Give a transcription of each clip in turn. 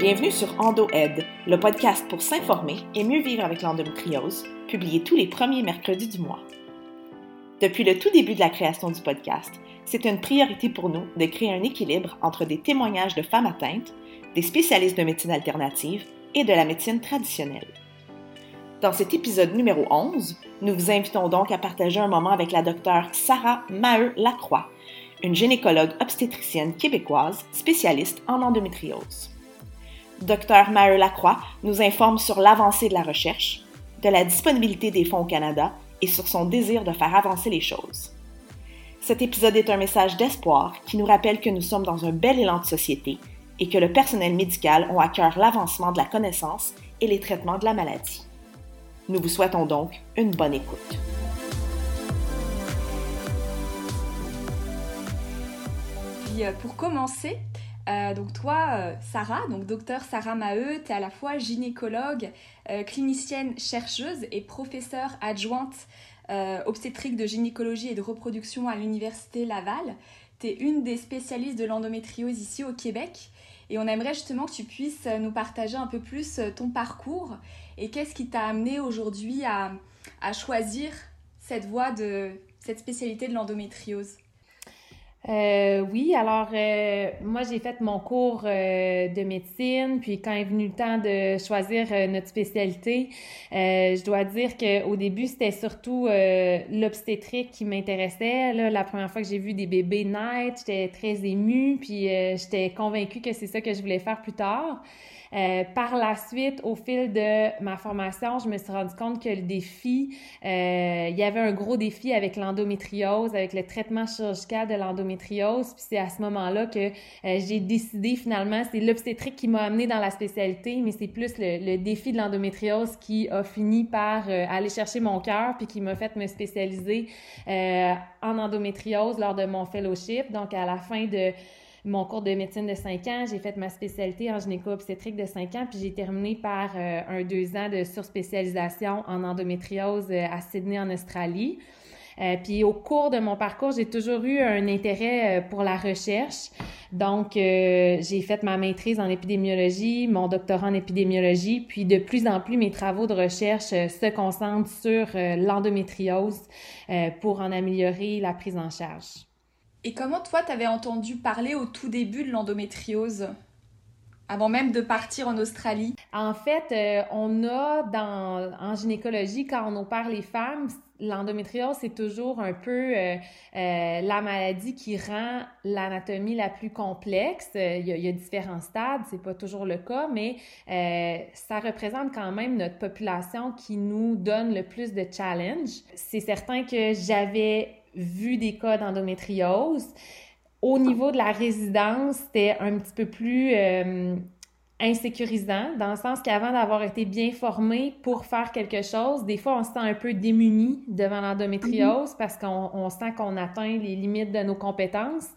Bienvenue sur EndoEd, le podcast pour s'informer et mieux vivre avec l'endométriose, publié tous les premiers mercredis du mois. Depuis le tout début de la création du podcast, c'est une priorité pour nous de créer un équilibre entre des témoignages de femmes atteintes, des spécialistes de médecine alternative et de la médecine traditionnelle. Dans cet épisode numéro 11, nous vous invitons donc à partager un moment avec la docteure Sarah Maheu-Lacroix, une gynécologue obstétricienne québécoise spécialiste en endométriose. Docteur Maheu Lacroix nous informe sur l'avancée de la recherche, de la disponibilité des fonds au Canada et sur son désir de faire avancer les choses. Cet épisode est un message d'espoir qui nous rappelle que nous sommes dans un bel élan de société et que le personnel médical ont à cœur l'avancement de la connaissance et les traitements de la maladie. Nous vous souhaitons donc une bonne écoute. Euh, pour commencer, euh, donc toi, euh, Sarah, donc docteur Sarah Maheu, tu es à la fois gynécologue, clinicienne chercheuse et professeure adjointe obstétrique de gynécologie et de reproduction à l'Université Laval. Tu es une des spécialistes de l'endométriose ici au Québec et on aimerait justement que tu puisses nous partager un peu plus ton parcours et qu'est-ce qui t'a amené aujourd'hui à, à choisir cette voie de cette spécialité de l'endométriose? Euh, oui, alors euh, moi j'ai fait mon cours euh, de médecine, puis quand est venu le temps de choisir notre spécialité, je dois dire qu'au début c'était surtout l'obstétrique qui m'intéressait. Là, la première fois que j'ai vu des bébés naître, j'étais très émue, puis j'étais convaincue que c'est ça que je voulais faire plus tard. Euh, par la suite, au fil de ma formation, je me suis rendu compte que le défi, euh, il y avait un gros défi avec l'endométriose, avec le traitement chirurgical de l'endométriose. Puis c'est à ce moment-là que euh, j'ai décidé finalement, c'est l'obstétrique qui m'a amené dans la spécialité, mais c'est plus le, le, défi de l'endométriose qui a fini par aller chercher mon cœur puis qui m'a fait me spécialiser en endométriose lors de mon fellowship. Donc à la fin de mon cours de médecine de 5 ans, j'ai fait ma spécialité en gynéco-obstétrique de 5 ans, puis j'ai terminé par euh, un deux ans de surspécialisation en endométriose euh, à Sydney en Australie. Euh, puis au cours de mon parcours, j'ai toujours eu un intérêt pour la recherche. Donc, j'ai fait ma maîtrise en épidémiologie, mon doctorat en épidémiologie, puis de plus en plus, mes travaux de recherche se concentrent sur l'endométriose pour en améliorer la prise en charge. Et comment toi, tu avais entendu parler au tout début de l'endométriose avant même de partir en Australie? En fait, euh, on a dans, en gynécologie, quand on opère les femmes, l'endométriose, c'est toujours un peu euh, euh, la maladie qui rend l'anatomie la plus complexe. Il y, a, y, a, différents stades, c'est pas toujours le cas, mais ça représente quand même notre population qui nous donne le plus de challenge. C'est certain que j'avais vu des cas d'endométriose. Au niveau de la résidence, c'était un petit peu plus euh, insécurisant, dans le sens qu'avant d'avoir été bien formé pour faire quelque chose, des fois on se sent un peu démuni devant l'endométriose parce qu'on sent qu'on atteint les limites de nos compétences.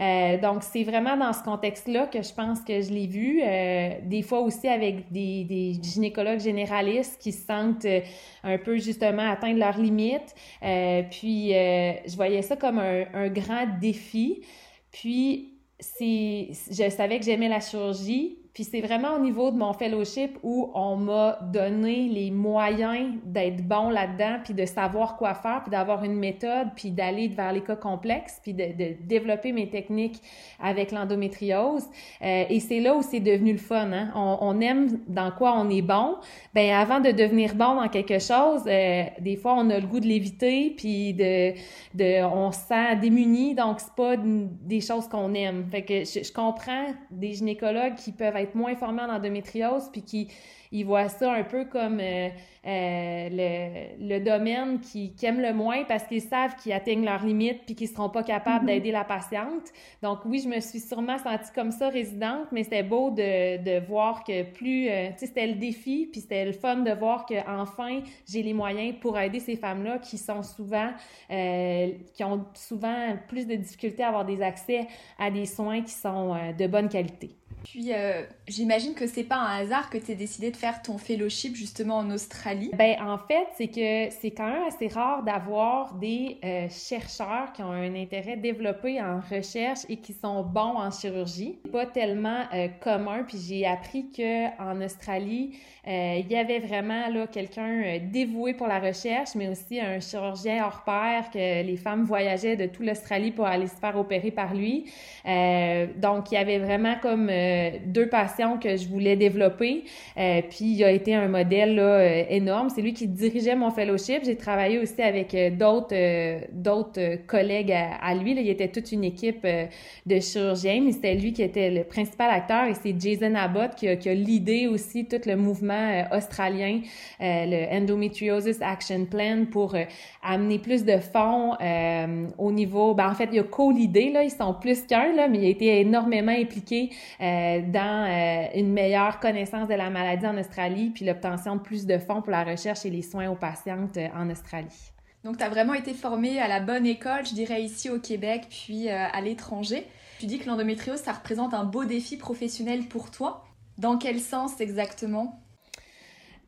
Euh, donc, c'est vraiment dans ce contexte-là que je pense que je l'ai vu. Euh, des fois aussi avec des, des, gynécologues généralistes qui se sentent euh, un peu justement atteindre leurs limites. Euh, puis, euh, je voyais ça comme un, un grand défi. Puis, c'est, je savais que j'aimais la chirurgie, puis c'est vraiment au niveau de mon fellowship où on m'a donné les moyens d'être bon là-dedans, puis de savoir quoi faire, puis d'avoir une méthode, puis d'aller vers les cas complexes, puis de, développer mes techniques avec l'endométriose. Euh, et c'est là où c'est devenu le fun. Hein? On, aime dans quoi on est bon. Ben avant de devenir bon dans quelque chose, euh, des fois on a le goût de l'éviter, puis de, de, on se sent démuni, donc c'est pas des choses qu'on aime. Fait que je, je comprends des gynécologues qui peuvent être moins formés en endométriose, puis qui ils voient ça un peu comme euh, euh, le, le, domaine qui, qui aime le moins parce qu'ils savent qu'ils atteignent leurs limites puis qu'ils seront pas capables mm-hmm. d'aider la patiente. Donc oui, je me suis sûrement sentie comme ça résidente, mais c'était beau de, de voir que plus, euh, tu sais, c'était le défi puis c'était le fun de voir que enfin j'ai les moyens pour aider ces femmes-là qui sont souvent, qui ont souvent plus de difficultés à avoir des accès à des soins qui sont de bonne qualité. Puis euh, j'imagine que c'est pas un hasard que tu aies décidé de faire ton fellowship justement en Australie. Ben en fait, c'est que c'est quand même assez rare d'avoir des euh, chercheurs qui ont un intérêt développé en recherche et qui sont bons en chirurgie. Pas tellement euh, commun, puis j'ai appris que en Australie, il y avait vraiment là quelqu'un dévoué pour la recherche, mais aussi un chirurgien hors pair que les femmes voyageaient de toute l'Australie pour aller se faire opérer par lui. donc il y avait vraiment comme deux passions que je voulais développer. Euh, puis il a été un modèle là, euh, énorme. C'est lui qui dirigeait mon fellowship. J'ai travaillé aussi avec d'autres d'autres collègues à, lui. Là. Il était toute une équipe de chirurgiens, mais c'était lui qui était le principal acteur et c'est Jason Abbott qui a, qui a l'idée aussi tout le mouvement australien, le Endometriosis Action Plan pour amener plus de fonds au niveau. Ben, en fait, il a co-l'idée, là, ils sont plus qu'un, là, mais il a été énormément impliqué euh, dans euh, une meilleure connaissance de la maladie en Australie, puis l'obtention de plus de fonds pour la recherche et les soins aux patientes euh, en Australie. Donc, tu as vraiment été formée à la bonne école, je dirais ici au Québec, puis à l'étranger. Tu dis que l'endométriose, ça représente un beau défi professionnel pour toi. Dans quel sens exactement?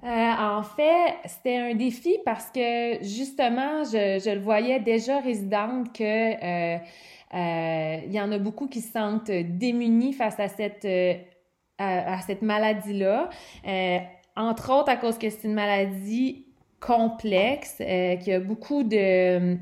En fait, c'était un défi parce que justement, je, je le voyais déjà résidente que euh, il y en a beaucoup qui se sentent démunis face à cette, euh, à, cette maladie-là. Euh, entre autres à cause que c'est une maladie complexe, qui a beaucoup de...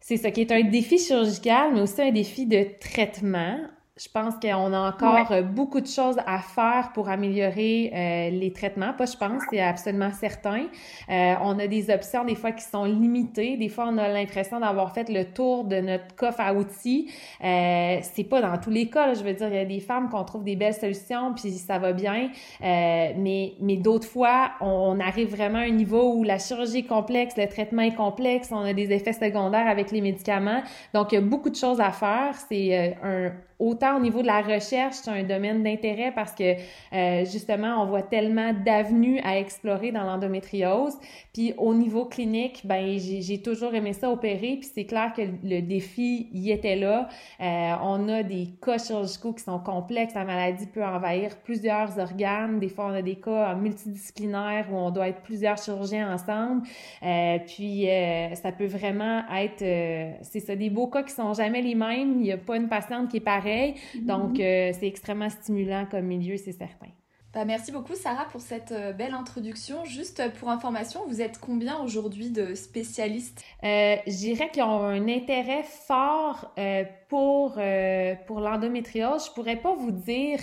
C'est ça, qui est un défi chirurgical, mais aussi un défi de traitement je pense qu'on a encore euh, beaucoup de choses à faire pour améliorer euh, les traitements. Pas, je pense, c'est absolument certain. Euh, on a des options des fois qui sont limitées. Des fois, on a l'impression d'avoir fait le tour de notre coffre à outils. Euh, c'est pas dans tous les cas. je veux dire, il y a des femmes qu'on trouve des belles solutions, puis ça va bien. mais mais d'autres fois, on, arrive vraiment à un niveau où la chirurgie est complexe, le traitement est complexe, on a des effets secondaires avec les médicaments. Donc, il y a beaucoup de choses à faire. C'est un autant au niveau de la recherche, c'est un domaine d'intérêt parce que euh, justement, on voit tellement d'avenues à explorer dans l'endométriose. Puis au niveau clinique, ben j'ai toujours aimé ça opérer. Puis c'est clair que le défi y était là. Euh, on a des cas chirurgicaux qui sont complexes. La maladie peut envahir plusieurs organes. Des fois, on a des cas multidisciplinaires où on doit être plusieurs chirurgiens ensemble. Euh, puis ça peut vraiment être, c'est ça, des beaux cas qui sont jamais les mêmes. Il n'y a pas une patiente qui est pareille donc, mhm. euh, c'est extrêmement stimulant comme milieu, c'est certain. Bah, merci beaucoup Sarah pour cette euh, belle introduction. Juste pour information, vous êtes combien aujourd'hui de spécialistes? Euh, Je dirais qu'ils ont un intérêt fort euh, pour, pour l'endométriose. Je pourrais pas vous dire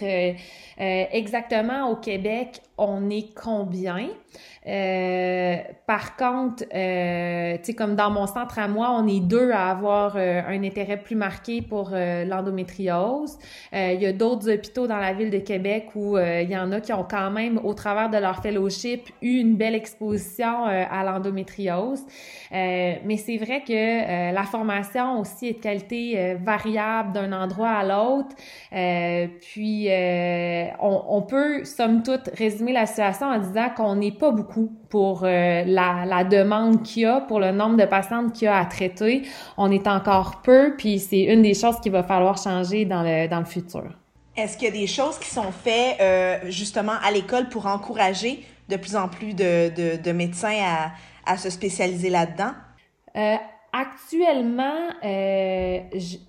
exactement au Québec on est combien. Euh, par contre, euh, tu sais, comme dans mon centre à moi, on est deux à avoir euh, un intérêt plus marqué pour euh, l'endométriose. Il y a d'autres hôpitaux dans la ville de Québec où il y en a qui ont quand même, au travers de leur fellowship, eu une belle exposition à l'endométriose. mais c'est vrai que la formation aussi est de qualité variable d'un endroit à l'autre. puis, on, on peut, somme toute, résumer la situation en disant qu'on n'est pas beaucoup pour euh, la, la, demande qu'il y a, pour le nombre de patientes qu'il y a à traiter. On est encore peu, puis c'est une des choses qu'il va falloir changer dans le, dans le futur. Est-ce qu'il y a des choses qui sont faites euh, justement à l'école pour encourager de plus en plus de, de, de médecins à, à, se spécialiser là-dedans? Euh, Actuellement, euh,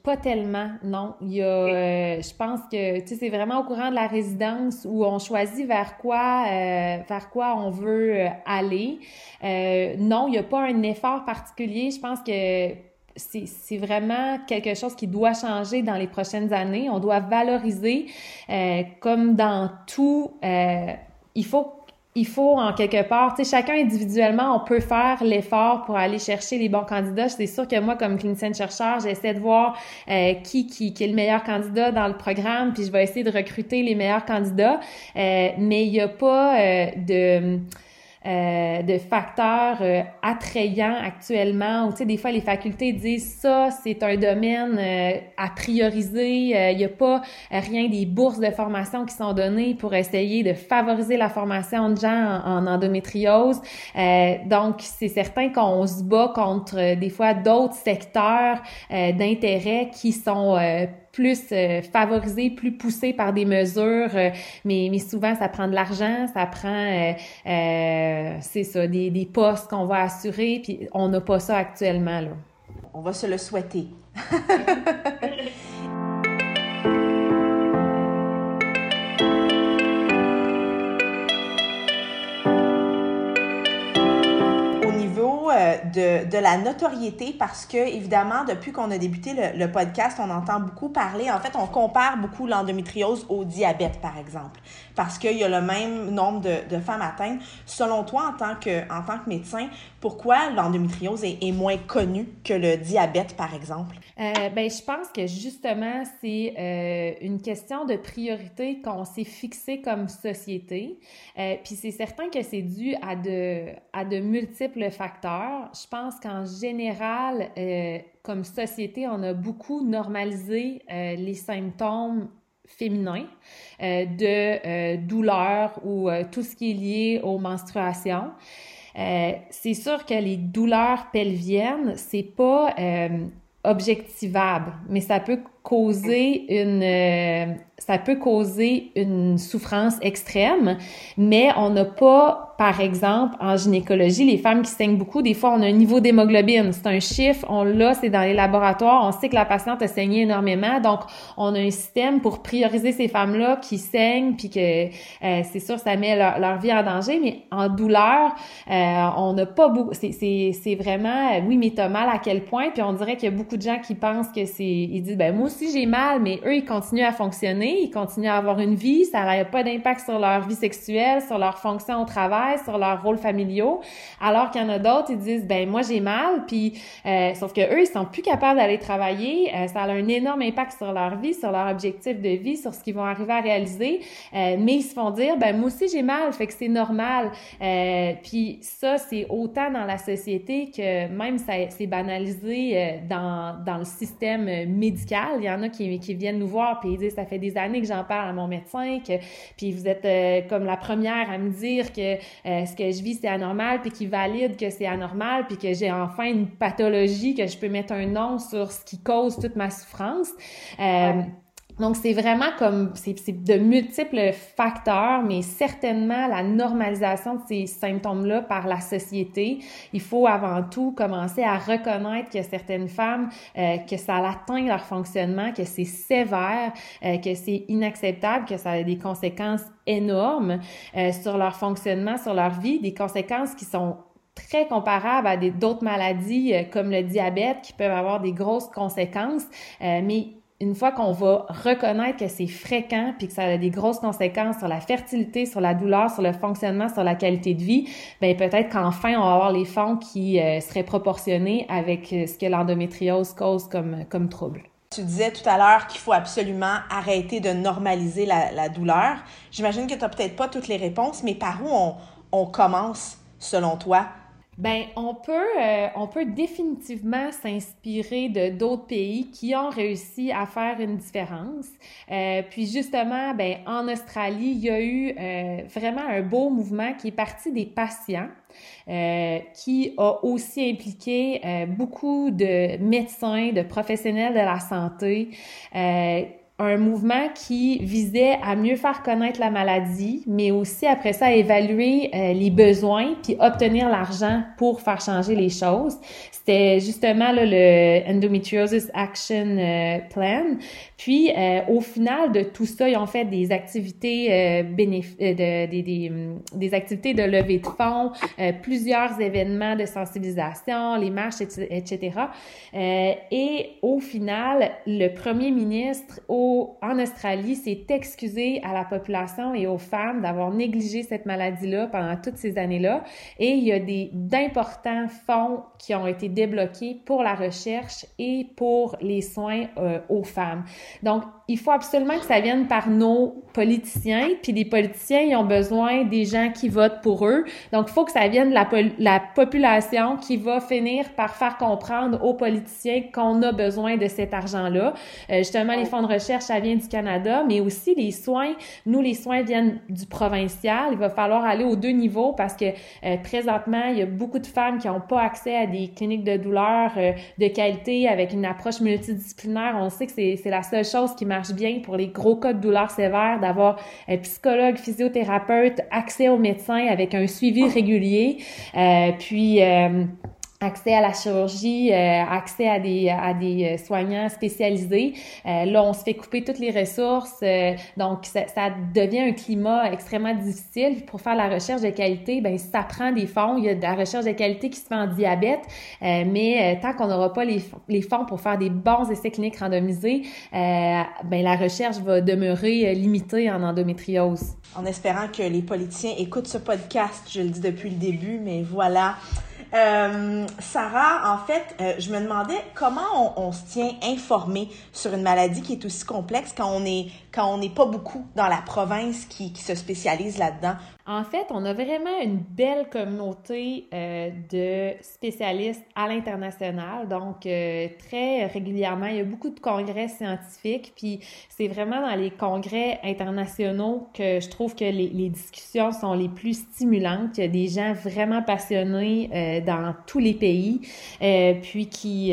pas tellement, non. Il y a, euh, je pense que, tu sais, c'est vraiment au courant de la résidence où on choisit vers quoi, euh, vers quoi on veut aller. non, il n'y a pas un effort particulier. Je pense que c'est vraiment quelque chose qui doit changer dans les prochaines années. On doit valoriser, comme dans tout, il faut il faut en quelque part, tu sais, chacun individuellement, on peut faire l'effort pour aller chercher les bons candidats. C'est sûr que moi, comme clinicienne chercheur, j'essaie de voir euh, qui, qui, qui, est le meilleur candidat dans le programme, puis je vais essayer de recruter les meilleurs candidats. Euh, mais il n'y a pas euh, de euh, de facteurs euh, attrayants actuellement. Ou tu sais, des fois les facultés disent ça, c'est un domaine euh, à prioriser. Il n'y a pas rien des bourses de formation qui sont données pour essayer de favoriser la formation de gens en, endométriose. donc c'est certain qu'on se bat contre des fois d'autres secteurs d'intérêt qui sont plus euh, favorisés, plus poussés par des mesures, euh, mais, mais souvent ça prend de l'argent, ça prend, c'est ça, des, des postes qu'on va assurer, puis on n'a pas ça actuellement là. On va se le souhaiter. de, la notoriété parce que, évidemment, depuis qu'on a débuté le, podcast, on entend beaucoup parler. En fait, on compare beaucoup l'endométriose au diabète, par exemple, parce qu'il y a le même nombre de, femmes atteintes. Selon toi, en tant que, en tant que médecin, pourquoi l'endométriose est, moins connue que le diabète, par exemple? Euh, ben, je pense que justement, c'est euh, une question de priorité qu'on s'est fixé comme société. Euh, Puis c'est certain que c'est dû à de, à de multiples facteurs. Je pense qu'en général, euh, comme société, on a beaucoup normalisé euh, les symptômes féminins euh, de douleur ou tout ce qui est lié aux menstruations. c'est sûr que les douleurs pelviennes, c'est pas objectivable, mais ça peut causer une ça peut causer une souffrance extrême, mais on n'a pas, par exemple, en gynécologie, les femmes qui saignent beaucoup, des fois, on a un niveau d'hémoglobine. C'est un chiffre, on l'a, c'est dans les laboratoires, on sait que la patiente a saigné énormément, donc on a un système pour prioriser ces femmes-là qui saignent, puis que euh, c'est sûr, ça met leur, vie en danger, mais en douleur, euh, on n'a pas beaucoup, c'est vraiment, oui, mais t'as mal à quel point, puis on dirait qu'il y a beaucoup de gens qui pensent que c'est, ils disent, ben moi aussi j'ai mal, mais eux, ils continuent à fonctionner, ils continuent à avoir une vie, ça n'a pas d'impact sur leur vie sexuelle, sur leur fonction au travail, sur leurs rôles familiaux, alors qu'il y en a d'autres, ils disent, ben moi j'ai mal, puis euh, sauf que eux, ils sont plus capables d'aller travailler, euh, ça a un énorme impact sur leur vie, sur leur objectif de vie, sur ce qu'ils vont arriver à réaliser, euh, mais ils se font dire, ben moi aussi j'ai mal, fait que c'est normal, puis ça, c'est autant dans la société que même ça c'est banalisé dans, dans le système médical, il y en a qui, qui viennent nous voir puis ils disent ça fait des années que j'en parle à mon médecin que puis vous êtes euh, comme la première à me dire que euh, ce que je vis c'est anormal puis qui valide que c'est anormal puis que j'ai enfin une pathologie que je peux mettre un nom sur ce qui cause toute ma souffrance. Euh, donc, c'est vraiment comme, c'est de multiples facteurs, mais certainement la normalisation de ces symptômes-là par la société. Il faut avant tout commencer à reconnaître que certaines femmes, euh, que ça atteint leur fonctionnement, que c'est sévère, euh, que c'est inacceptable, que ça a des conséquences énormes euh, sur leur fonctionnement, sur leur vie, des conséquences qui sont très comparables à d'autres maladies comme le diabète qui peuvent avoir des grosses conséquences, mais une fois qu'on va reconnaître que c'est fréquent puis que ça a des grosses conséquences sur la fertilité, sur la douleur, sur le fonctionnement, sur la qualité de vie, ben peut-être qu'enfin on va avoir les fonds qui euh, seraient proportionnés avec euh, ce que l'endométriose cause comme, comme trouble. Tu disais tout à l'heure qu'il faut absolument arrêter de normaliser la, douleur. J'imagine que tu n'as peut-être pas toutes les réponses, mais par où on commence selon toi? Ben, on peut, euh, on peut définitivement s'inspirer de d'autres pays qui ont réussi à faire une différence. Euh, puis justement, ben, en Australie, il y a eu euh, vraiment un beau mouvement qui est parti des patients. qui a aussi impliqué beaucoup de médecins, de professionnels de la santé, un mouvement qui visait à mieux faire connaître la maladie, mais aussi après ça évaluer euh, les besoins puis obtenir l'argent pour faire changer les choses. C'était justement là, le Endometriosis Action euh, Plan. Puis euh, au final de tout ça, ils ont fait des activités de, des, des, des, activités de levée de fonds, plusieurs événements de sensibilisation, les marches, etc. et au final, le premier ministre au en Australie s'est excusé à la population et aux femmes d'avoir négligé cette maladie-là pendant toutes ces années-là. Et il y a des d'importants fonds qui ont été débloqués pour la recherche et pour les soins euh, aux femmes. Donc, il faut absolument que ça vienne par nos politiciens, puis les politiciens, ils ont besoin des gens qui votent pour eux. Donc, il faut que ça vienne de la, la population qui va finir par faire comprendre aux politiciens qu'on a besoin de cet argent-là. Euh, justement, les fonds de recherche ça vient du Canada, mais aussi les soins. Nous, les soins viennent du provincial. Il va falloir aller aux deux niveaux parce que euh, présentement, il y a beaucoup de femmes qui n'ont pas accès à des cliniques de douleur euh, de qualité avec une approche multidisciplinaire. On sait que c'est la seule chose qui marche bien pour les gros cas de douleur sévères, d'avoir un psychologue, physiothérapeute, accès aux médecins avec un suivi régulier. Euh, puis accès à la chirurgie, euh, accès à des, à des euh, soignants spécialisés. Euh, là, on se fait couper toutes les ressources, donc ça, ça, devient un climat extrêmement difficile. Pour faire la recherche de qualité, ben ça prend des fonds. Il y a de la recherche de qualité qui se fait en diabète, mais tant qu'on n'aura pas les, les, fonds pour faire des bons essais cliniques randomisés, ben la recherche va demeurer limitée en endométriose. En espérant que les politiciens écoutent ce podcast, je le dis depuis le début, mais voilà. Euh, Sarah, en fait, euh, je me demandais comment on, se tient informé sur une maladie qui est aussi complexe quand on est quand on n'est pas beaucoup dans la province qui, se spécialise là-dedans. En fait, on a vraiment une belle communauté euh, de spécialistes à l'international. Donc, très régulièrement, il y a beaucoup de congrès scientifiques. Puis, c'est vraiment dans les congrès internationaux que je trouve que les, les, discussions sont les plus stimulantes. Il y a des gens vraiment passionnés dans tous les pays, puis qui,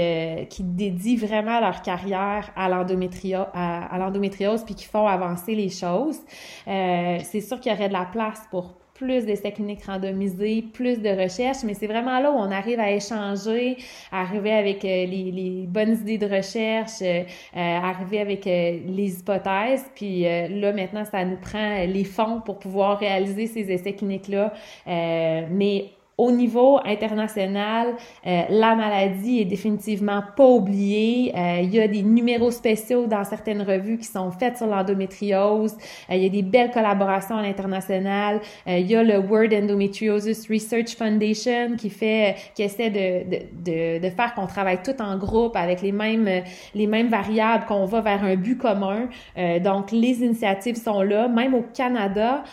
qui dédient vraiment leur carrière à l'endométriose, à, l'endométriose, puis qui font avancer les choses. c'est sûr qu'il y aurait de la place pour plus d'essais cliniques randomisés, plus de recherches, mais c'est vraiment là où on arrive à échanger, arriver avec euh, les, bonnes idées de recherche, euh, euh, arriver avec les hypothèses, puis là maintenant ça nous prend les fonds pour pouvoir réaliser ces essais cliniques-là, mais au niveau international, euh, la maladie est définitivement pas oubliée. Euh, il y a des numéros spéciaux dans certaines revues qui sont faites sur l'endométriose. Euh, il y a des belles collaborations à l'international. il y a le World Endometriosis Research Foundation qui fait, qui essaie de, de, de, de faire qu'on travaille tout en groupe avec les mêmes, les mêmes variables, qu'on va vers un but commun. donc, les initiatives sont là. Même au Canada,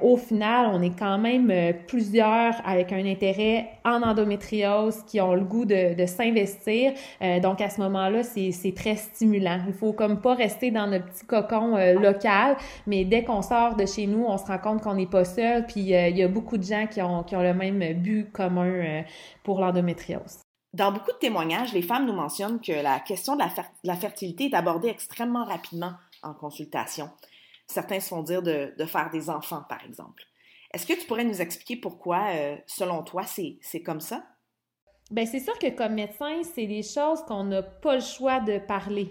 au final, on est quand même plusieurs avec un intérêt en endométriose, qui ont le goût de, s'investir. Euh, donc, à ce moment-là, c'est très stimulant. Il faut comme pas rester dans notre petit cocon euh, local, mais dès qu'on sort de chez nous, on se rend compte qu'on n'est pas seul, puis euh, il y a beaucoup de gens qui ont, le même but commun pour l'endométriose. Dans beaucoup de témoignages, les femmes nous mentionnent que la question de la, fertilité est abordée extrêmement rapidement en consultation. Certains se font dire de faire des enfants, par exemple. Est-ce que tu pourrais nous expliquer pourquoi, euh, selon toi, c'est comme ça? Bien, c'est sûr que comme médecin, c'est des choses qu'on n'a pas le choix de parler.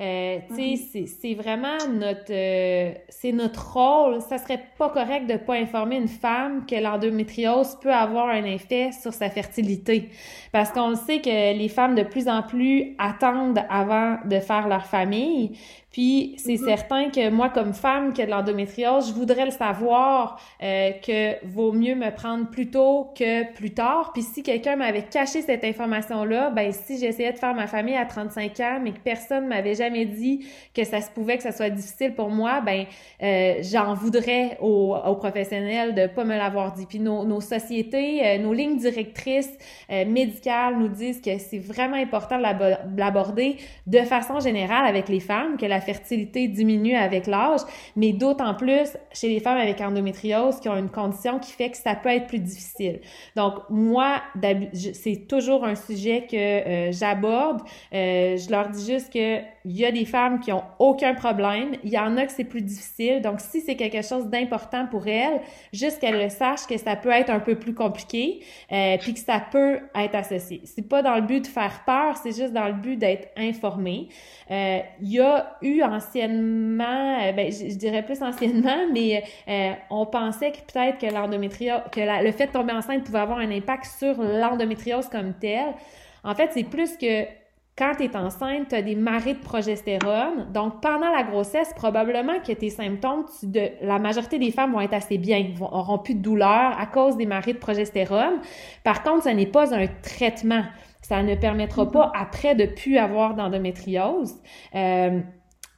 Euh, tu sais, mhm. c'est vraiment notre, euh, c'est notre rôle. Ça serait pas correct de pas informer une femme que l'endométriose peut avoir un effet sur sa fertilité, parce qu'on sait que les femmes de plus en plus attendent avant de faire leur famille. Puis c'est mm-hmm. certain que moi, comme femme qui a de l'endométriose, je voudrais le savoir euh, que vaut mieux me prendre plus tôt que plus tard. Puis si quelqu'un m'avait caché cette information-là, ben si j'essayais de faire ma famille à 35 ans, mais que personne m'avait jamais dit que ça se pouvait que ça soit difficile pour moi, ben euh, j'en voudrais aux, aux, professionnels de pas me l'avoir dit. Puis nos, nos sociétés, euh, nos lignes directrices euh, médicales nous disent que c'est vraiment important de l'aborder de façon générale avec les femmes, que la fertilité diminue avec l'âge, mais d'autant plus chez les femmes avec endométriose qui ont une condition qui fait que ça peut être plus difficile. Donc, moi, c'est toujours un sujet que euh, j'aborde. Euh, je leur dis juste que il y a des femmes qui ont aucun problème. Il y en a que c'est plus difficile. Donc, si c'est quelque chose d'important pour elles, juste qu'elles le sachent que ça peut être un peu plus compliqué, euh, puis que ça peut être associé. C'est pas dans le but de faire peur, c'est juste dans le but d'être informé. Euh, il y a eu anciennement, euh, ben, je, dirais plus anciennement, mais euh, on pensait que peut-être que l'endométriose, que le fait de tomber enceinte pouvait avoir un impact sur l'endométriose comme telle. En fait, c'est plus que quand tu es enceinte, tu as des marées de progestérone. Donc, pendant la grossesse, probablement que tes symptômes, de, la majorité des femmes vont être assez bien, vont, auront plus de douleur à cause des marées de progestérone. Par contre, ce n'est pas un traitement. Ça ne permettra mm-hmm. pas après de plus avoir d'endométriose. Euh,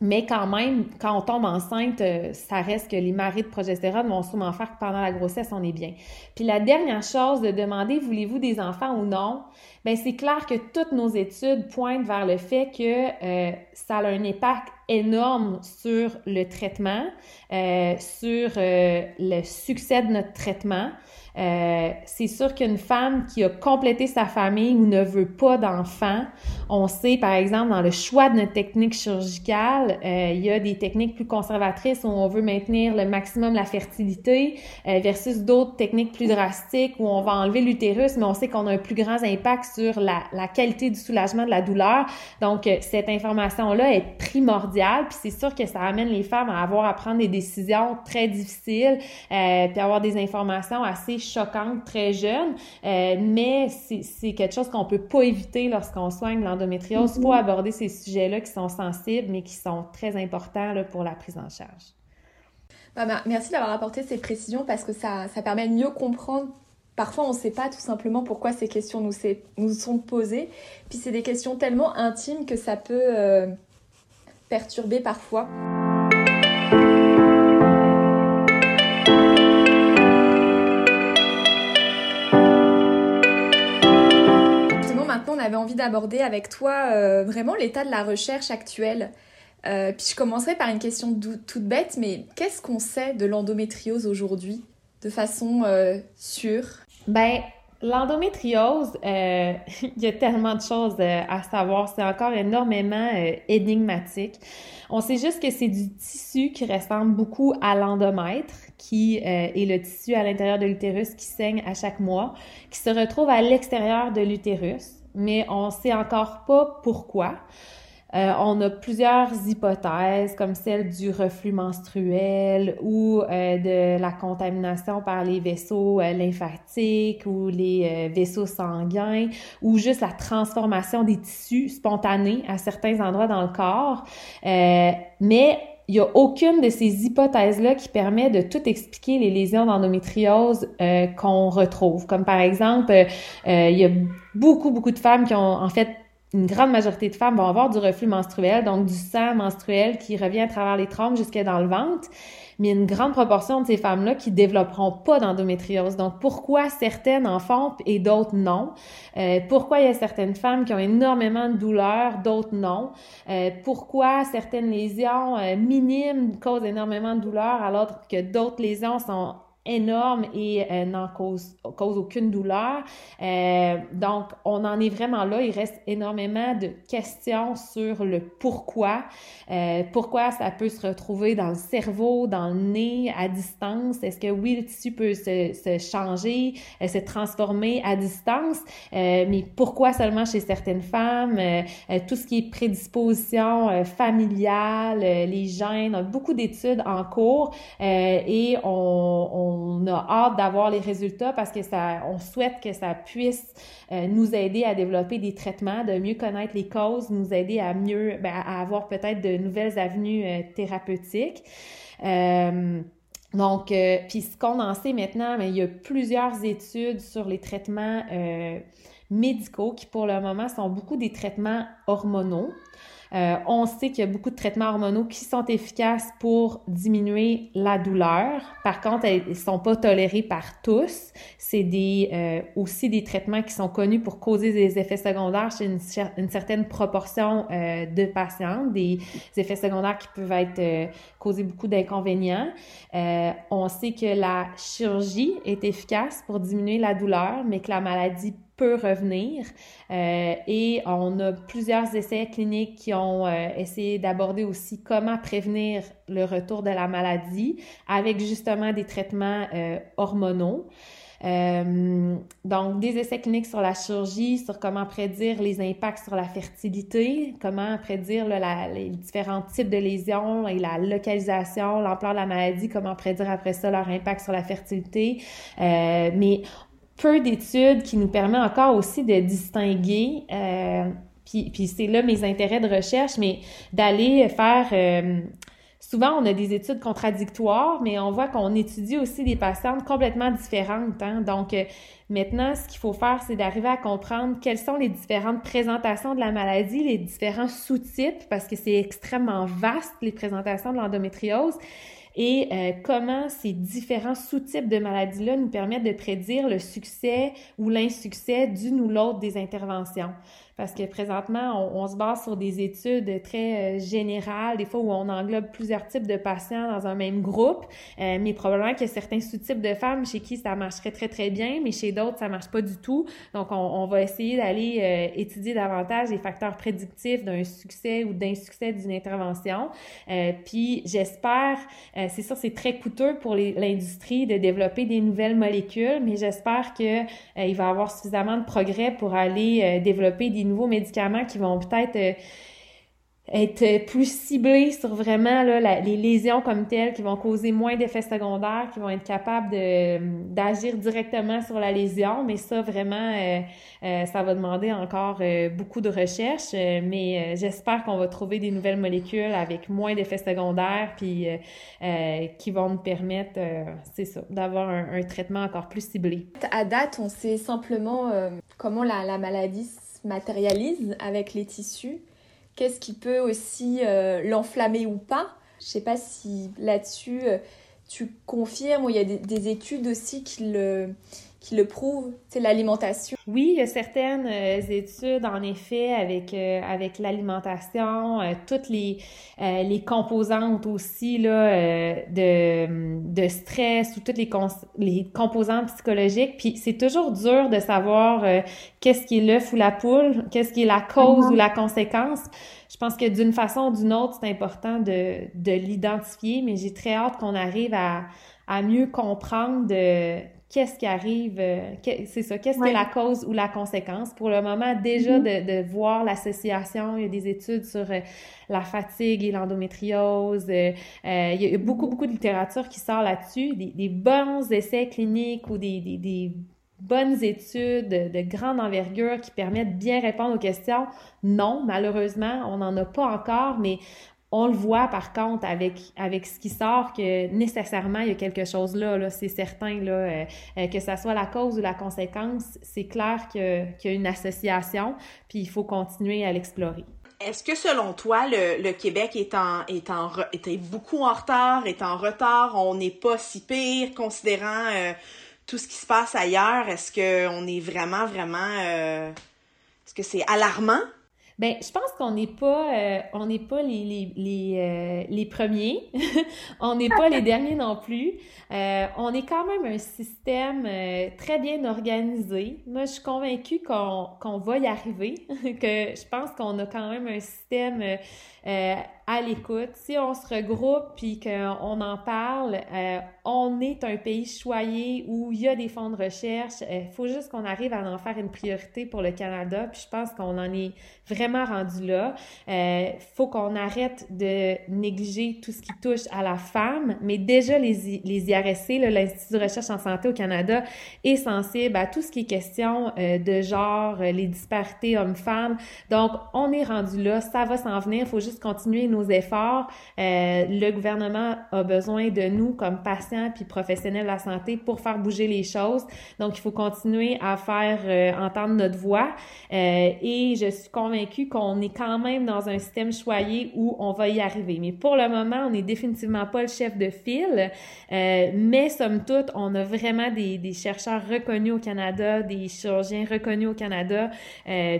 mais quand même, quand on tombe enceinte, euh, ça reste que les marées de progestérone vont souvent faire que pendant la grossesse, on est bien. Puis la dernière chose de demander, voulez-vous des enfants ou non? Ben c'est clair que toutes nos études pointent vers le fait que euh, ça a un impact énorme sur le traitement, euh, sur euh, le succès de notre traitement. Euh, c'est sûr qu'une femme qui a complété sa famille ou ne veut pas d'enfants, on sait par exemple dans le choix de notre technique chirurgicale, euh, il y a des techniques plus conservatrices où on veut maintenir le maximum la fertilité euh, versus d'autres techniques plus drastiques où on va enlever l'utérus, mais on sait qu'on a un plus grand impact sur la, la, qualité du soulagement de la douleur. Donc cette information-là est primordiale, puis c'est sûr que ça amène les femmes à avoir à prendre des décisions très difficiles, puis avoir des informations assez choquante très jeune, euh, mais c'est quelque chose qu'on peut pas éviter lorsqu'on soigne l'endométriose. Il faut mm-hmm. aborder ces sujets-là qui sont sensibles, mais qui sont très importants là, pour la prise en charge. Bah, merci d'avoir apporté ces précisions parce que ça, ça permet de mieux comprendre Parfois, on ne sait pas tout simplement pourquoi ces questions nous, nous sont posées. Puis c'est des questions tellement intimes que ça peut euh, perturber parfois. Avait envie d'aborder avec toi euh, vraiment l'état de la recherche actuelle. Euh, puis je commencerai par une question toute bête, mais qu'est-ce qu'on sait de l'endométriose aujourd'hui de façon euh, sûre? Ben, l'endométriose, il y a tellement de choses à savoir. C'est encore énormément énigmatique. On sait juste que c'est du tissu qui ressemble beaucoup à l'endomètre, qui est le tissu à l'intérieur de l'utérus qui saigne à chaque mois, qui se retrouve à l'extérieur de l'utérus mais on ne sait encore pas pourquoi. Euh, on a plusieurs hypothèses, comme celle du reflux menstruel ou euh, de la contamination par les vaisseaux euh, lymphatiques ou les vaisseaux sanguins ou juste la transformation des tissus spontanés à certains endroits dans le corps. Il n'y a aucune de ces hypothèses-là qui permet de tout expliquer les lésions d'endométriose euh, qu'on retrouve. Comme par exemple, euh, il y a beaucoup, beaucoup de femmes qui ont, en fait, une grande majorité de femmes vont avoir du reflux menstruel, donc du sang menstruel qui revient à travers les trompes jusqu'à dans le ventre mais une grande proportion de ces femmes-là qui développeront pas d'endométriose. Donc, pourquoi certaines en font et d'autres non? Euh, pourquoi il y a certaines femmes qui ont énormément de douleurs, d'autres non? Euh, pourquoi certaines lésions euh, minimes causent énormément de douleurs alors que d'autres lésions sont énorme et euh, n'en cause, cause aucune douleur. Euh, donc, on en est vraiment là. Il reste énormément de questions sur le pourquoi. Euh, pourquoi ça peut se retrouver dans le cerveau, dans le nez, à distance? Est-ce que oui, le tissu peut se, se changer, se transformer à distance? mais pourquoi seulement chez certaines femmes? tout ce qui est prédisposition familiale, les gènes, beaucoup d'études en cours et on on a hâte d'avoir les résultats parce que ça, on souhaite que ça puisse euh, nous aider à développer des traitements, de mieux connaître les causes, nous aider à mieux, ben, à avoir peut-être de nouvelles avenues euh, thérapeutiques. Euh, donc, puis ce qu'on en sait maintenant, ben, il y a plusieurs études sur les traitements médicaux qui pour le moment sont beaucoup des traitements hormonaux. Euh, on sait qu'il y a beaucoup de traitements hormonaux qui sont efficaces pour diminuer la douleur. Par contre, ils ne sont pas tolérés par tous. C'est des, euh, aussi des traitements qui sont connus pour causer des effets secondaires chez une, certaine proportion euh, de patients, des effets secondaires qui peuvent être causer beaucoup d'inconvénients. on sait que la chirurgie est efficace pour diminuer la douleur, mais que la maladie revenir. Euh, et on a plusieurs essais cliniques qui ont euh, essayé d'aborder aussi comment prévenir le retour de la maladie avec justement des traitements euh, hormonaux. donc, des essais cliniques sur la chirurgie, sur comment prédire les impacts sur la fertilité, comment prédire les différents types de lésions et la localisation, l'ampleur de la maladie, comment prédire après ça leur impact sur la fertilité. mais peu d'études qui nous permet encore aussi de distinguer, euh, puis, c'est là mes intérêts de recherche, mais d'aller faire... Euh, souvent, on a des études contradictoires, mais on voit qu'on étudie aussi des patientes complètement différentes. Hein? Donc, euh, maintenant, ce qu'il faut faire, c'est d'arriver à comprendre quelles sont les différentes présentations de la maladie, les différents sous-types, parce que c'est extrêmement vaste, les présentations de l'endométriose et euh, comment ces différents sous-types de maladies-là nous permettent de prédire le succès ou l'insuccès d'une ou l'autre des interventions parce que présentement, on, se base sur des études très euh, générales, des fois où on englobe plusieurs types de patients dans un même groupe, euh, mais probablement qu'il y a certains sous-types de femmes chez qui ça marcherait très, très bien, mais chez d'autres, ça marche pas du tout. Donc, on, va essayer d'aller euh, étudier davantage les facteurs prédictifs d'un succès ou d'insuccès d'une intervention. puis, j'espère, c'est sûr, c'est très coûteux pour l'industrie de développer des nouvelles molécules, mais j'espère qu'il va y avoir suffisamment de progrès pour aller développer des nouveaux médicaments qui vont peut-être euh, être plus ciblés sur vraiment les lésions comme telles, qui vont causer moins d'effets secondaires, qui vont être capables d'agir directement sur la lésion. Mais ça, vraiment, euh, euh, ça va demander encore beaucoup de recherche. mais j'espère qu'on va trouver des nouvelles molécules avec moins d'effets secondaires, puis qui vont nous permettre, c'est ça, d'avoir un, traitement encore plus ciblé. À date, on sait simplement comment la, la maladie matérialise avec les tissus, qu'est-ce qui peut aussi euh, l'enflammer ou pas? Je sais pas si là-dessus euh, tu confirmes ou il y a des, études aussi qui le, qui le prouvent, c'est l'alimentation. Oui, il y a certaines euh, études en effet avec euh, avec l'alimentation, euh, toutes les les composantes aussi là de de stress ou toutes les les composantes psychologiques. Puis c'est toujours dur de savoir qu'est-ce qui est l'œuf ou la poule, qu'est-ce qui est la cause mm-hmm. ou la conséquence. Je pense que d'une façon ou d'une autre, c'est important de de l'identifier, mais j'ai très hâte qu'on arrive à à mieux comprendre de qu'est-ce qui arrive, euh, c'est ça, qu'est-ce que la cause ou la conséquence. Pour le moment, déjà mm-hmm. de, de, voir l'association, il y a des études sur euh, la fatigue et l'endométriose, euh, il y a beaucoup, beaucoup de littérature qui sort là-dessus, des, des, bons essais cliniques ou des, des, des bonnes études de grande envergure qui permettent de bien répondre aux questions. Non, malheureusement, on n'en a pas encore, mais on le voit par contre avec avec ce qui sort que nécessairement il y a quelque chose là, là c'est certain là euh, euh, que ça soit la cause ou la conséquence, c'est clair qu'il y a une association, puis il faut continuer à l'explorer. Est-ce que selon toi, le, Québec est en, est en est beaucoup en retard, est en retard, on n'est pas si pire considérant euh, tout ce qui se passe ailleurs? Est-ce qu'on est vraiment, vraiment est-ce que c'est alarmant? Ben, je pense qu'on n'est pas, euh, on n'est pas les les les, euh, les premiers, on n'est pas les derniers non plus. Euh, on est quand même un système très bien organisé. Moi, je suis convaincue qu'on qu'on va y arriver, que je pense qu'on a quand même un système à l'écoute. Si on se regroupe puis qu'on en parle, euh, on est un pays choyé où il y a des fonds de recherche. Il euh, faut juste qu'on arrive à en faire une priorité pour le Canada. Puis je pense qu'on en est vraiment rendu là. Il euh, faut qu'on arrête de négliger tout ce qui touche à la femme. Mais déjà, les, les IRSC, l'Institut de recherche en santé au Canada, est sensible à tout ce qui est question de genre, les disparités hommes-femmes. Donc, on est rendu là. Ça va s'en venir. Il faut juste continuer nos efforts. Euh, le gouvernement a besoin de nous comme patients puis professionnels de la santé pour faire bouger les choses. Donc, il faut continuer à faire euh, entendre notre voix. Euh, et je suis convaincue qu'on est quand même dans un système choyé où on va y arriver. Mais pour le moment, on n'est définitivement pas le chef de file. mais somme toute, on a vraiment des, des, chercheurs reconnus au Canada, des chirurgiens reconnus au Canada.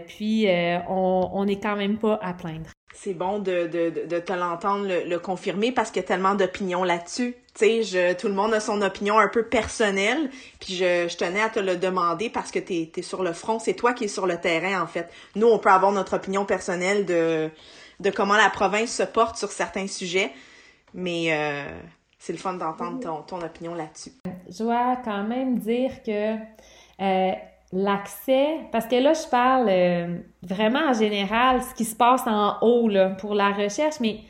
puis, on n'est quand même pas à plaindre c'est bon de, de, de te l'entendre le, confirmer parce qu'il y a tellement d'opinions là-dessus. Tu sais, tout le monde a son opinion un peu personnelle, puis je, je tenais à te le demander parce que tu es, sur le front, c'est toi qui es sur le terrain en fait. Nous, on peut avoir notre opinion personnelle de, de comment la province se porte sur certains sujets, mais euh, c'est le fun d'entendre ton, ton opinion là-dessus. Je dois quand même dire que euh, l'accès, parce que là, je parle euh, vraiment en général, ce qui se passe en haut là, pour la recherche, mais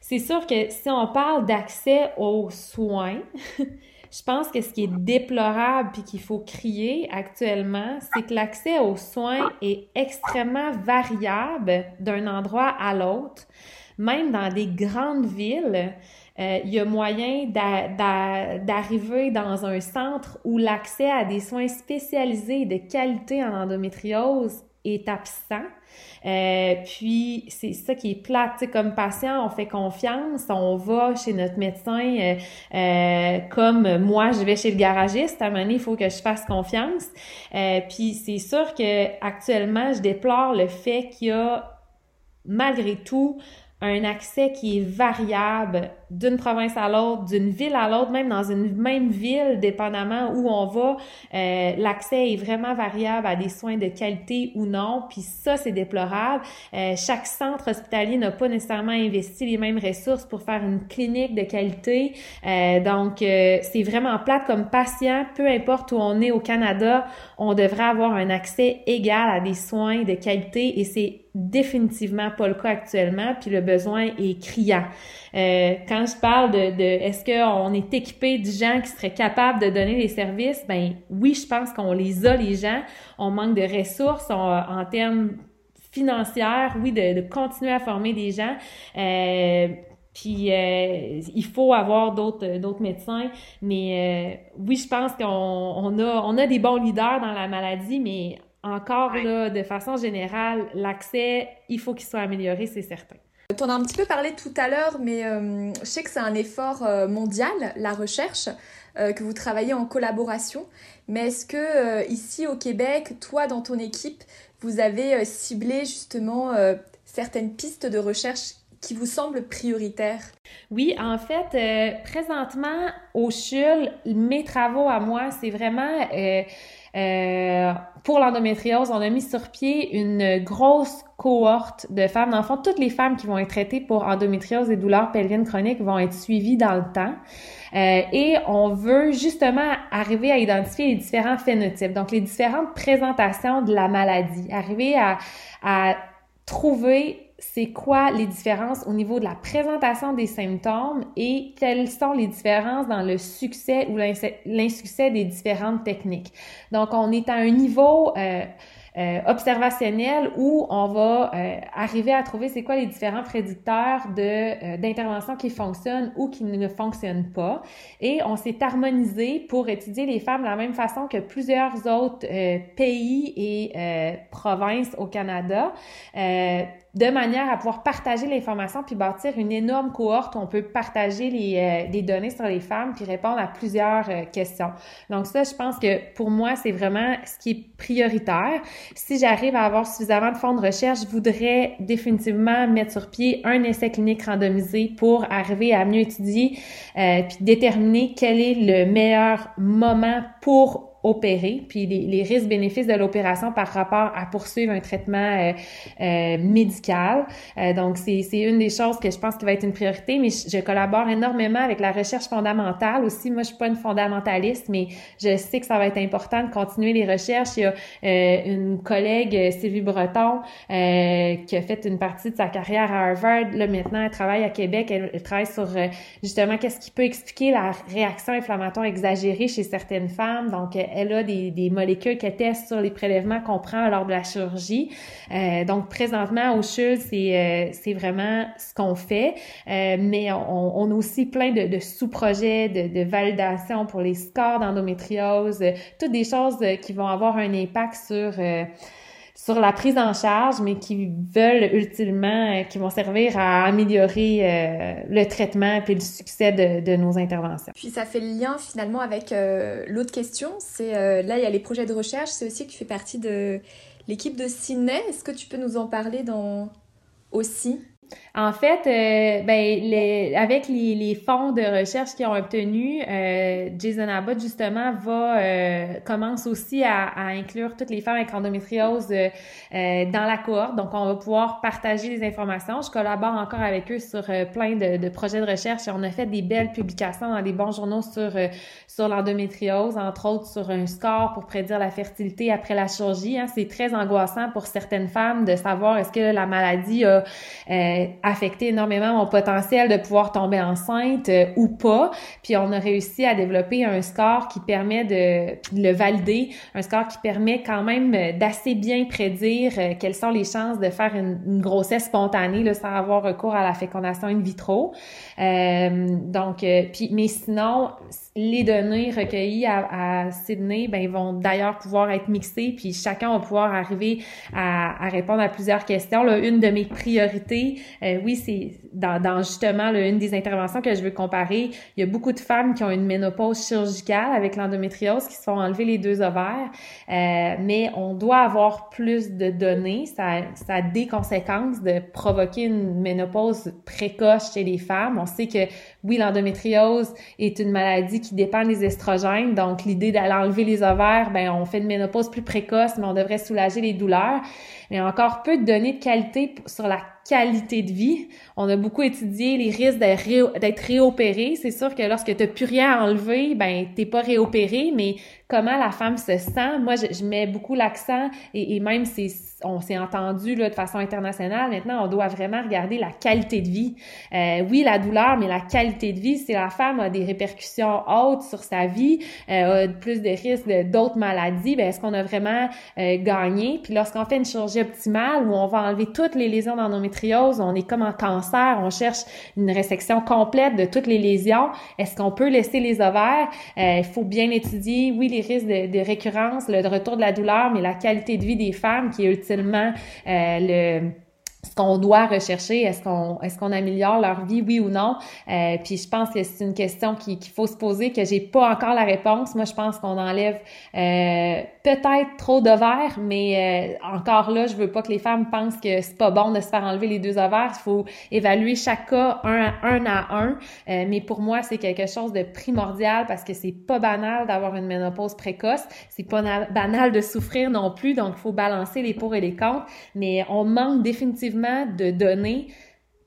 c'est sûr que si on parle d'accès aux soins, je pense que ce qui est déplorable puis qu'il faut crier actuellement, c'est que l'accès aux soins est extrêmement variable d'un endroit à l'autre, même dans des grandes villes. Euh, il y a moyen d'arriver dans un centre où l'accès à des soins spécialisés de qualité en endométriose est absent. Euh, puis c'est ça qui est plate, tu sais, comme patient, on fait confiance, on va chez notre médecin euh, euh, comme moi, je vais chez le garagiste. À un moment donné, il faut que je fasse confiance. puis c'est sûr que actuellement, je déplore le fait qu'il y a malgré tout un accès qui est variable d'une province à l'autre, d'une ville à l'autre, même dans une même ville, dépendamment où on va, euh, l'accès est vraiment variable à des soins de qualité ou non. Puis ça, c'est déplorable. Euh, chaque centre hospitalier n'a pas nécessairement investi les mêmes ressources pour faire une clinique de qualité. Euh, donc, c'est vraiment plate comme patient, peu importe où on est au Canada, on devrait avoir un accès égal à des soins de qualité et c'est définitivement pas le cas actuellement, puis le besoin est criant. Euh, je parle de, de est-ce qu'on est équipé de gens qui seraient capables de donner les services, ben oui, je pense qu'on les a, les gens. On manque de ressources en termes financiers, oui, de, de, continuer à former des gens. Euh, puis euh, il faut avoir d'autres d'autres médecins, mais euh, oui, je pense qu'on on a on a des bons leaders dans la maladie, mais encore là, de façon générale, l'accès, il faut qu'il soit amélioré, c'est certain. Tu en as un petit peu parlé tout à l'heure, mais euh, je sais que c'est un effort euh, mondial, la recherche, euh, que vous travaillez en collaboration. Mais est-ce que ici au Québec, toi dans ton équipe, vous avez ciblé justement certaines pistes de recherche qui vous semblent prioritaires? Oui, en fait, présentement au CHUL, mes travaux à moi, c'est vraiment euh, pour l'endométriose, on a mis sur pied une grosse cohorte de femmes. Dans le fond, toutes les femmes qui vont être traitées pour endométriose et douleurs pelviennes chroniques vont être suivies dans le temps. Euh, et on veut justement arriver à identifier les différents phénotypes, donc les différentes présentations de la maladie, arriver à, à trouver c'est quoi les différences au niveau de la présentation des symptômes et quelles sont les différences dans le succès ou l'insuccès des différentes techniques. Donc, on est à un niveau euh, euh, observationnel où on va euh, arriver à trouver c'est quoi les différents prédicteurs de euh, d'intervention qui fonctionnent ou qui ne fonctionnent pas. Et on s'est harmonisé pour étudier les femmes de la même façon que plusieurs autres pays et provinces au Canada de manière à pouvoir partager l'information puis bâtir une énorme cohorte où on peut partager les, les données sur les femmes puis répondre à plusieurs questions. Donc ça, je pense que pour moi, c'est vraiment ce qui est prioritaire. Si j'arrive à avoir suffisamment de fonds de recherche, je voudrais définitivement mettre sur pied un essai clinique randomisé pour arriver à mieux étudier euh, puis déterminer quel est le meilleur moment pour opérer, puis les, les risques-bénéfices de l'opération par rapport à poursuivre un traitement euh, euh, médical. Euh, donc, c'est une des choses que je pense qui va être une priorité, mais je, collabore énormément avec la recherche fondamentale aussi. Moi, je suis pas une fondamentaliste, mais je sais que ça va être important de continuer les recherches. Il y a une collègue, Sylvie Breton, qui a fait une partie de sa carrière à Harvard. Là, maintenant, elle travaille à Québec. Elle, elle travaille sur justement qu'est-ce qui peut expliquer la réaction inflammatoire exagérée chez certaines femmes. Donc, elle a des, des molécules qu'elle teste sur les prélèvements qu'on prend lors de la chirurgie. Euh, donc, présentement, au CHUL, c'est, euh, vraiment ce qu'on fait, euh, mais on, on, a aussi plein de, de sous-projets de, de, validation pour les scores d'endométriose, toutes des choses qui vont avoir un impact sur sur la prise en charge, mais qui veulent ultimement, euh, qui vont servir à améliorer euh, le traitement et le succès de, nos interventions. Puis ça fait le lien finalement avec euh, l'autre question, c'est là il y a les projets de recherche, c'est aussi que tu fais partie de l'équipe de Sydney. Est-ce que tu peux nous en parler dans aussi? En fait, euh, ben, avec les, les, fonds de recherche qu'ils ont obtenus, euh, Jason Abbott, justement, va euh, commence aussi à, à, inclure toutes les femmes avec endométriose euh, dans la cohorte. Donc, on va pouvoir partager les informations. Je collabore encore avec eux sur plein de, de, projets de recherche et on a fait des belles publications dans des bons journaux sur, sur l'endométriose, entre autres sur un score pour prédire la fertilité après la chirurgie. Hein. C'est très angoissant pour certaines femmes de savoir est-ce que la maladie a affecté énormément mon potentiel de pouvoir tomber enceinte euh, ou pas. Puis on a réussi à développer un score qui permet de, le valider, un score qui permet quand même d'assez bien prédire euh, quelles sont les chances de faire une, grossesse spontanée là, sans avoir recours à la fécondation in vitro. Euh, donc, puis, mais sinon, les données recueillies à, à Sydney, ben, vont d'ailleurs pouvoir être mixées, puis chacun va pouvoir arriver à, à répondre à plusieurs questions. Là, une de mes priorités, euh, oui, c'est dans, dans, justement là, une des interventions que je veux comparer. Il y a beaucoup de femmes qui ont une ménopause chirurgicale avec l'endométriose, qui se font enlever les deux ovaires, euh, mais on doit avoir plus de données. Ça, ça a des conséquences de provoquer une ménopause précoce chez les femmes. On sait que oui, l'endométriose est une maladie qui dépend des estrogènes. Donc, l'idée d'aller enlever les ovaires, ben, on fait une ménopause plus précoce, mais on devrait soulager les douleurs. Mais encore peu de données de qualité sur la qualité de vie. On a beaucoup étudié les risques d'être réopéré. C'est sûr que lorsque tu plus rien à enlever, ben t'es pas réopéré, mais comment la femme se sent, moi je, mets beaucoup l'accent et, même c'est on s'est entendu là, de façon internationale. Maintenant, on doit vraiment regarder la qualité de vie. Euh, oui, la douleur, mais la qualité de vie, si la femme a des répercussions hautes sur sa vie, euh, a plus de risques d'autres maladies, ben est-ce qu'on a vraiment euh, gagné? Puis lorsqu'on fait une chirurgie optimale où on va enlever toutes les lésions d'endométriose on est comme en cancer, on cherche une résection complète de toutes les lésions. Est-ce qu'on peut laisser les ovaires? Euh, il faut bien étudier, oui, les risques de, récurrence, le retour de la douleur, mais la qualité de vie des femmes qui est ultimement euh, le ce qu'on doit rechercher, est-ce qu'on est-ce qu'on améliore leur vie, oui ou non? Euh, puis je pense que c'est une question qu'il faut se poser, que j'ai pas encore la réponse. Moi, je pense qu'on enlève euh, peut-être trop d'ovaires, mais euh, encore là, je veux pas que les femmes pensent que c'est pas bon de se faire enlever les deux ovaires. Il faut évaluer chaque cas un à un. À un. Euh, mais pour moi, c'est quelque chose de primordial parce que c'est pas banal d'avoir une ménopause précoce. C'est pas banal de souffrir non plus. Donc, il faut balancer les pour et les contre. Mais on manque définitivement de données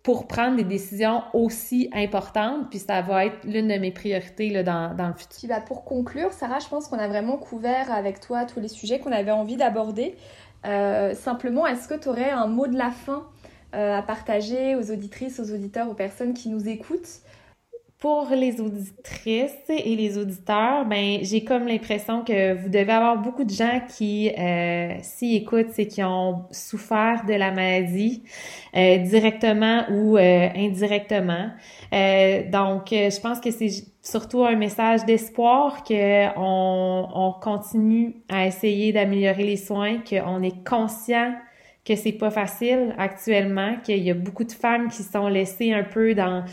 pour prendre des décisions aussi importantes, puis ça va être l'une de mes priorités là, dans, dans le futur. Bah, pour conclure, Sarah, je pense qu'on a vraiment couvert avec toi tous les sujets qu'on avait envie d'aborder. Euh, simplement, est-ce que tu aurais un mot de la fin euh, à partager aux auditrices, aux auditeurs, aux personnes qui nous écoutent pour les auditrices et les auditeurs, ben j'ai comme l'impression que vous devez avoir beaucoup de gens qui euh, s'y écoutent, c'est qui ont souffert de la maladie euh, directement ou euh, indirectement. Euh, donc, je pense que c'est surtout un message d'espoir que on, on continue à essayer d'améliorer les soins, qu'on est conscient que c'est pas facile actuellement, qu'il y a beaucoup de femmes qui sont laissées un peu dans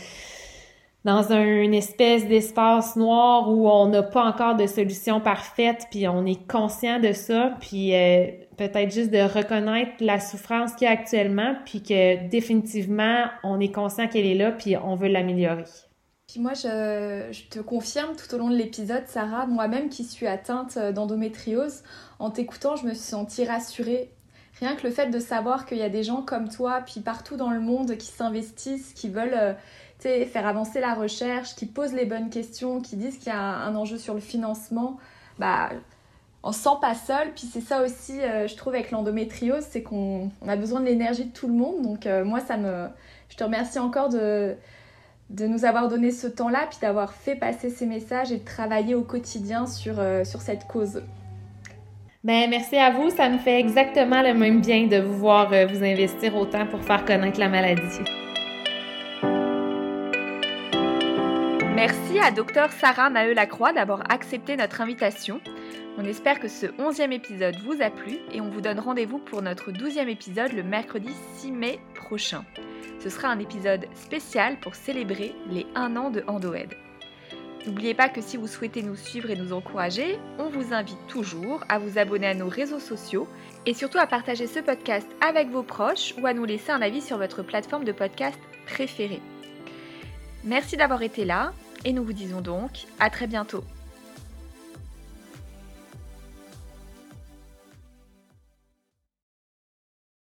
dans une espèce d'espace noir où on n'a pas encore de solution parfaite, puis on est conscient de ça, puis euh, peut-être juste de reconnaître la souffrance qu'il y a actuellement, puis que définitivement, on est conscient qu'elle est là, puis on veut l'améliorer. Puis moi, je, je, te confirme tout au long de l'épisode, Sarah, moi-même qui suis atteinte d'endométriose, en t'écoutant, je me suis sentie rassurée. Rien que le fait de savoir qu'il y a des gens comme toi, puis partout dans le monde, qui s'investissent, qui veulent... Euh, faire avancer la recherche, qui posent les bonnes questions, qui disent qu'il y a un, enjeu sur le financement, bah, on se sent pas seul. Puis c'est ça aussi, euh, je trouve, avec l'endométriose, c'est qu'on a besoin de l'énergie de tout le monde. Donc euh, moi, ça me, je te remercie encore de, de nous avoir donné ce temps-là, puis d'avoir fait passer ces messages et de travailler au quotidien sur, sur cette cause. Ben, merci à vous. Ça me fait exactement le même bien de vous voir vous investir autant pour faire connaître la maladie. Merci à Dr Sarah Maheu-Lacroix d'avoir accepté notre invitation. On espère que ce 11e épisode vous a plu et on vous donne rendez-vous pour notre 12e épisode le mercredi 6 mai prochain. Ce sera un épisode spécial pour célébrer les 1 an de EndoEd. N'oubliez pas que si vous souhaitez nous suivre et nous encourager, on vous invite toujours à vous abonner à nos réseaux sociaux et surtout à partager ce podcast avec vos proches ou à nous laisser un avis sur votre plateforme de podcast préférée. Merci d'avoir été là et nous vous disons donc à très bientôt.